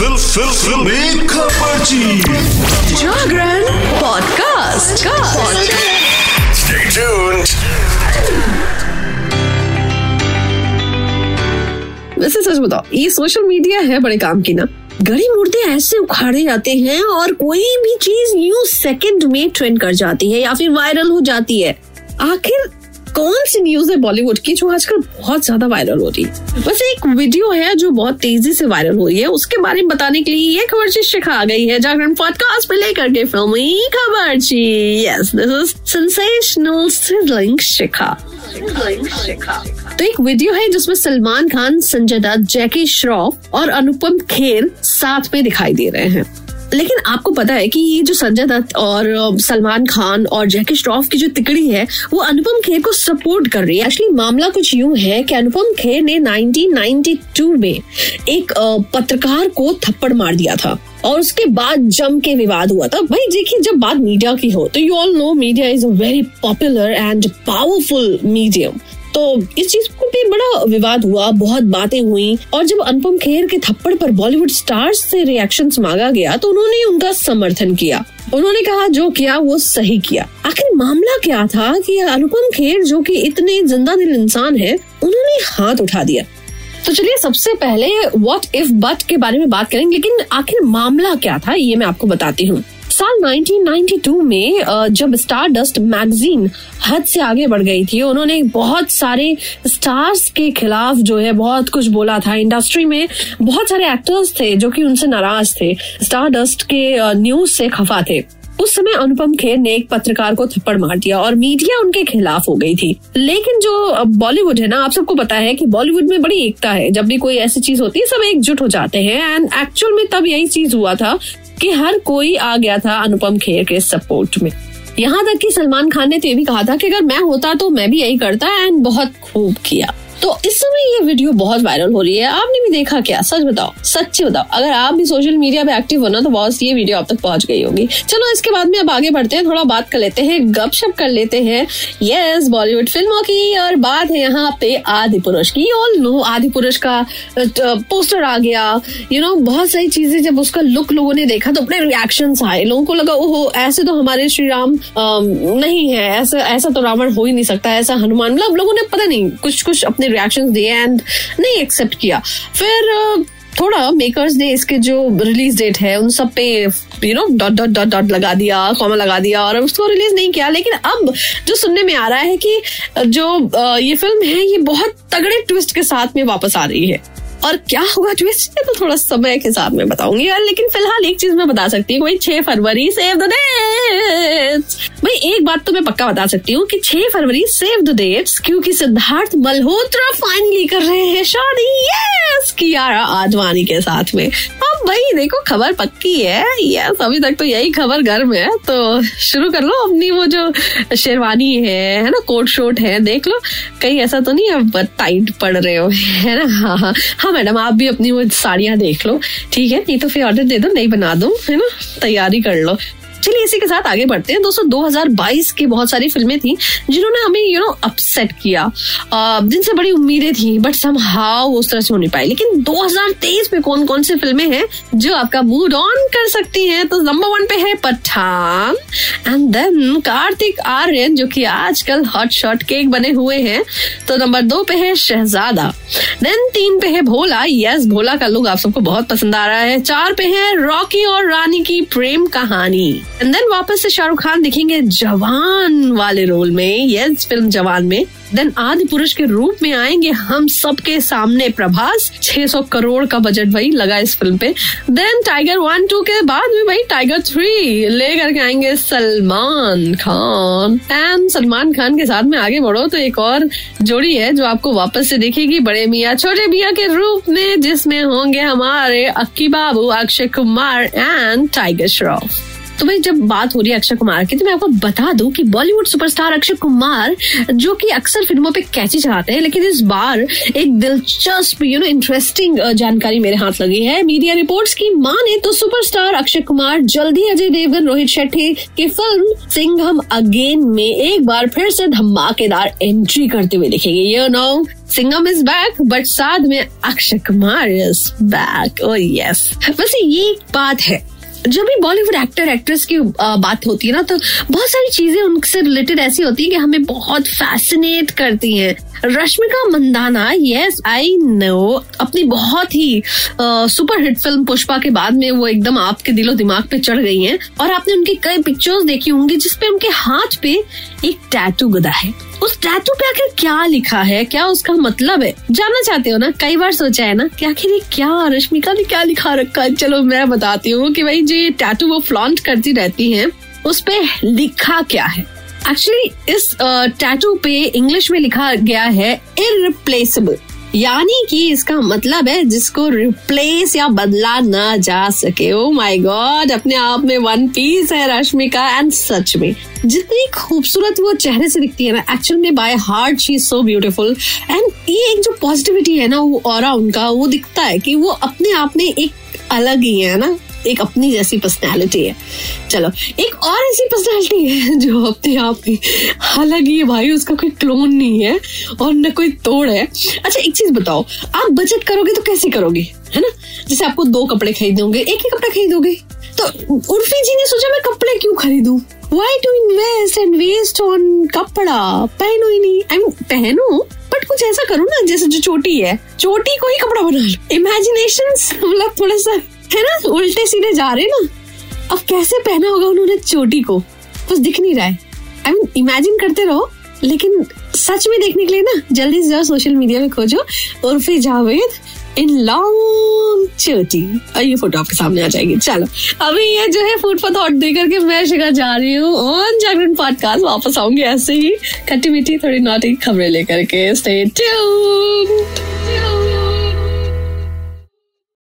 Fill फिल फिल। खबरची जागरण पॉडकास्ट Stay tuned. वैसे सच बताओ ये सोशल मीडिया है बड़े काम की ना। गड़ी मुर्दे ऐसे उखाड़े जाते हैं और कोई भी चीज़ न्यूज़ सेकंड में ट्रेंड कर जाती है या फिर वायरल हो जाती है। आखिर कौन सी न्यूज़ है बॉलीवुड की जो आजकल बहुत ज़्यादा वायरल हो रही है? वैसे एक वीडियो है जो बहुत तेज़ी से वायरल हो रही है। उसके बारे में बताने के लिए ये खबर चीज़ शिखा आ गई है जागरण पॉडकास्ट पे लेकर के फिल्मी खबर yes this is sensational thrilling Shikha तो एक वीडियो है जिसमें सलमान खान संजय दत्त जैकी श्रॉफ और अनुपम खेर साथ में दिखाई दे रहे हैं। लेकिन आपको पता है कि ये जो संजय दत्त और सलमान खान और जैकी श्रॉफ की जो तिकड़ी है, वो अनुपम खेर को सपोर्ट कर रही है। एक्चुअली मामला कुछ यूँ है कि अनुपम खेर ने 1992 में एक पत्रकार को थप्पड़ मार दिया था और उसके बाद जम के विवाद हुआ था। भाई, देखिए, जब बात मीडिया की हो तो you all know media is a very popular and powerful medium तो इस चीज़ को भी बड़ा विवाद हुआ, बहुत बातें हुई। और जब अनुपम खेर के थप्पड़ पर बॉलीवुड स्टार्स से रिएक्शंस मांगा गया तो उन्होंने उनका समर्थन किया। उन्होंने कहा, जो किया, वो सही किया। आखिर मामला क्या था कि अनुपम खेर, जो कि इतने ज़िंदा दिल इंसान है, उन्होंने हाथ उठा दिया। तो चलिए, सबसे पहले व्हाट इफ़ बट के बारे में बात करेंगे, लेकिन आखिर मामला क्या था, ये मैं आपको बताती हूँ। साल 1992 में जब स्टार डस्ट मैगजीन हद से आगे बढ़ गई थी, उन्होंने बहुत सारे स्टार्स के खिलाफ जो है बहुत कुछ बोला था। इंडस्ट्री में बहुत सारे एक्टर्स थे जो कि उनसे नाराज़ थे। स्टार डस्ट के न्यूज़ से खफा थे। उस समय अनुपम खेर ने एक पत्रकार को थप्पड़ मार दिया और मीडिया उनके खिलाफ हो गई थी। लेकिन जो बॉलीवुड है ना, आप सबको पता है कि बॉलीवुड में बड़ी एकता है। जब भी कोई ऐसी चीज़ होती है, सब एकजुट हो जाते हैं। एंड एक्चुअल में तब यही चीज़ हुआ था कि हर कोई आ गया था अनुपम खेर के सपोर्ट में। यहाँ तक कि सलमान खान ने तो ये भी कहा था कि अगर मैं होता तो मैं भी यही करता एंड बहुत खूब किया। तो इस समय ये वीडियो बहुत वायरल हो रही है। आपने भी देखा क्या? सच बताओ, सच्ची बताओ। अगर आप भी सोशल मीडिया पे एक्टिव हो ना तो बॉस, ये वीडियो आप तक पहुँच गई होगी। चलो, इसके बाद में अब आगे बढ़ते हैं, थोड़ा बात कर लेते हैं, गपशप कर लेते हैं। यस बॉलीवुड फ़िल्मों की, और बात है यहाँ पे आदि पुरुष की। ऑल नो आदि पुरुष का पोस्टर आ गया। यू नो बहुत सारी चीज़ें, जब उसका लुक लोगों ने देखा तो अपने रिएक्शन आए। लोगों को लगा, ओहो, ऐसे तो हमारे श्री राम नहीं है। ऐसा ऐसा तो रावण हो ही नहीं सकता। ऐसा हनुमान मतलब लोगों ने पता नहीं कुछ कुछ अपने रिएक्शन दिए एंड नहीं एक्सेप्ट किया। फिर थोड़ा मेकर्स ने इसके जो रिलीज़ डेट है, उन सब पे you know dot dot dot dot लगा दिया कॉमा लगा दिया और उसको रिलीज़ नहीं किया। लेकिन अब जो सुनने में आ रहा है कि जो ये फ़िल्म है, ये बहुत तगड़े ट्विस्ट के साथ में वापस आ रही है। और क्या होगा ट्विस्ट ये तो थोड़ा समय के साथ में बताऊँगी यार, लेकिन फ़िलहाल एक चीज़ मैं बता सकती हूँ छह फरवरी सेव द डेट्स भाई, एक बात तो मैं पक्का बता सकती हूँ कि 6 फरवरी सेव द डेट्स क्योंकि सिद्धार्थ मल्होत्रा फाइनली कर रहे हैं शादी। यस कियारा आडवाणी के साथ में। अब भाई, देखो, खबर पक्की है। यस अभी तक तो यही खबर घर में है तो शुरू कर लो अपनी वो जो शेरवानी है है ना, कोट शोट है, देख लो। कहीं ऐसा तो नहीं अब टाइट पड़ रहे हो, है ना? हाँ हाँ। हाँ मैडम, आप भी अपनी वो साड़ियाँ देख लो, ठीक है? नहीं तो फिर ऑर्डर दे दो, नहीं बना दो, है ना? तैयारी कर लो। चलिए इसी के साथ आगे बढ़ते हैं। दोस्तों 2022 की बहुत सारी फ़िल्में थी जिन्होंने हमें यू नो अपसेट किया। जिनसे बड़ी उम्मीदें थी बट सम हाउ उस तरह से हो नहीं पाई। लेकिन 2023 में कौन कौन सी फ़िल्में हैं जो आपका मूड ऑन कर सकती हैं? तो नंबर वन पे है पठान एंड देन कार्तिक आर्यन, जो कि आजकल हॉट शॉट केक बने हुए हैं। तो नंबर दो पे है शहजादा। देन तीन पे है भोला। यस भोला का लुक आप सबको बहुत पसंद आ रहा है। चार पे है रॉकी और रानी की प्रेम कहानी। एंड देन वापस से शाहरुख खान दिखेंगे जवान वाले रोल में। यस फ़िल्म जवान में। देन आदि पुरुष के रूप में आएँगे हम सबके सामने प्रभास। 600 करोड़ का बजट भाई लगा इस फ़िल्म पे। देन टाइगर वन टू के बाद में भाई टाइगर थ्री लेकर के आएँगे सलमान खान। एंड सलमान खान के साथ में आगे बढ़ो तो एक और जोड़ी है जो आपको वापस से देखेगी। बड़े मियाँ, छोटे मियाँ के रूप में जिसमें होंगे हमारे अक्की बाबू, अक्षय कुमार एंड टाइगर श्रॉफ तो भाई जब बात हो रही है अक्षय कुमार की तो मैं आपको बता दूँ कि बॉलीवुड सुपरस्टार अक्षय कुमार, जो कि अक्सर फ़िल्मों पे कैची चलाते हैं, लेकिन इस बार एक दिलचस्प यू नो इंटरेस्टिंग जानकारी मेरे हाथ लगी है। मीडिया रिपोर्ट्स की माने तो सुपरस्टार अक्षय कुमार, जल्दी अजय देवगन, रोहित शेट्टी की फ़िल्म सिंघम अगेन में एक बार फिर से धमाकेदार एंट्री करते हुए दिखेंगे। You know Singham is back but साथ में Akshay Kumar is back oh yes वैसे ये बात है जब भी बॉलीवुड एक्टर एक्ट्रेस की बात होती है ना तो बहुत सारी चीज़ें उनसे रिलेटेड ऐसी होती है कि हमें बहुत फैसिनेट करती हैं। Rashmika Mandanna yes I know अपनी बहुत ही सुपर हिट फ़िल्म पुष्पा के बाद में वो एकदम आपके दिलो दिमाग पे चढ़ गई हैं। और आपने उनकी कई पिक्चर्स देखी होंगी जिसपे उनके हाथ पे एक टैटू गुदा है। उस टैटू पे आखिर क्या लिखा है? क्या उसका मतलब है? जानना चाहते हो ना? कई बार सोचा है ना कि आखिर ये क्या रश्मिका ने क्या लिखा रखा है? चलो मैं बताती हूँ कि भाई जो ये टैटू वो फ्लॉन्ट करती रहती है। उस पे लिखा क्या है? एक्चुअली इस टैटू पे इंग्लिश में लिखा गया है इरिप्लेसेबल यानी कि इसका मतलब है जिसको रिप्लेस या बदला ना जा सके। ओ माय गॉड अपने आप में वन पीस है रश्मिका एंड सच में। जितनी खूबसूरत वो चेहरे से दिखती है ना एक्चुअल में by heart she is so beautiful and ये एक जो पॉजिटिविटी है ना, वो और उनका, वो दिखता है कि वो अपने आप में एक अलग ही है ना। एक अपनी जैसी पर्सनैलिटी है। चलो, एक और ऐसी पर्सनैलिटी है जो अपने आप में हालाँकि ये भाई उसका कोई क्लोन नहीं है और न कोई तोड़ है। अच्छा एक चीज़ बताओ, आप बचत करोगे तो कैसे करोगे? है ना? जैसे आपको दो कपड़े खरीदोगे, एक ही कपड़ा खरीदोगे। तो उर्फी जी ने सोचा, मैं कपड़े क्यों खरीदू? Why to invest and waste on कपड़ा? पहनो ही नहीं। आई मीन पहनो बट कुछ ऐसा करो ना, जैसे जो चोटी है। चोटी को ही कपड़ा बना लो। इमेजिनेशन मतलब थोड़ा सा है ना? उल्टे सीधे जा रहे ना? अब कैसे पहना होगा उन्होंने चोटी को? कुछ दिख नहीं रहा है। आई मीन इमेजिन करते रहो, लेकिन सच में देखने के लिए ना, जल्दी से जाओ सोशल मीडिया में खोजो, उर्फे जावेद इन लॉन्ग चोटी। और ये फ़ोटो आपके सामने आ जाएगी। चलो, अभी ये जो है फ़ूड फॉर थॉट देकर के मैं शिखा जा रही हूँ। ऑन जागरण पॉडकास्ट वापस आऊँगी ऐसे ही। खट्टी मीठी, थोड़ी नौटी खबरें लेकर के। Stay tuned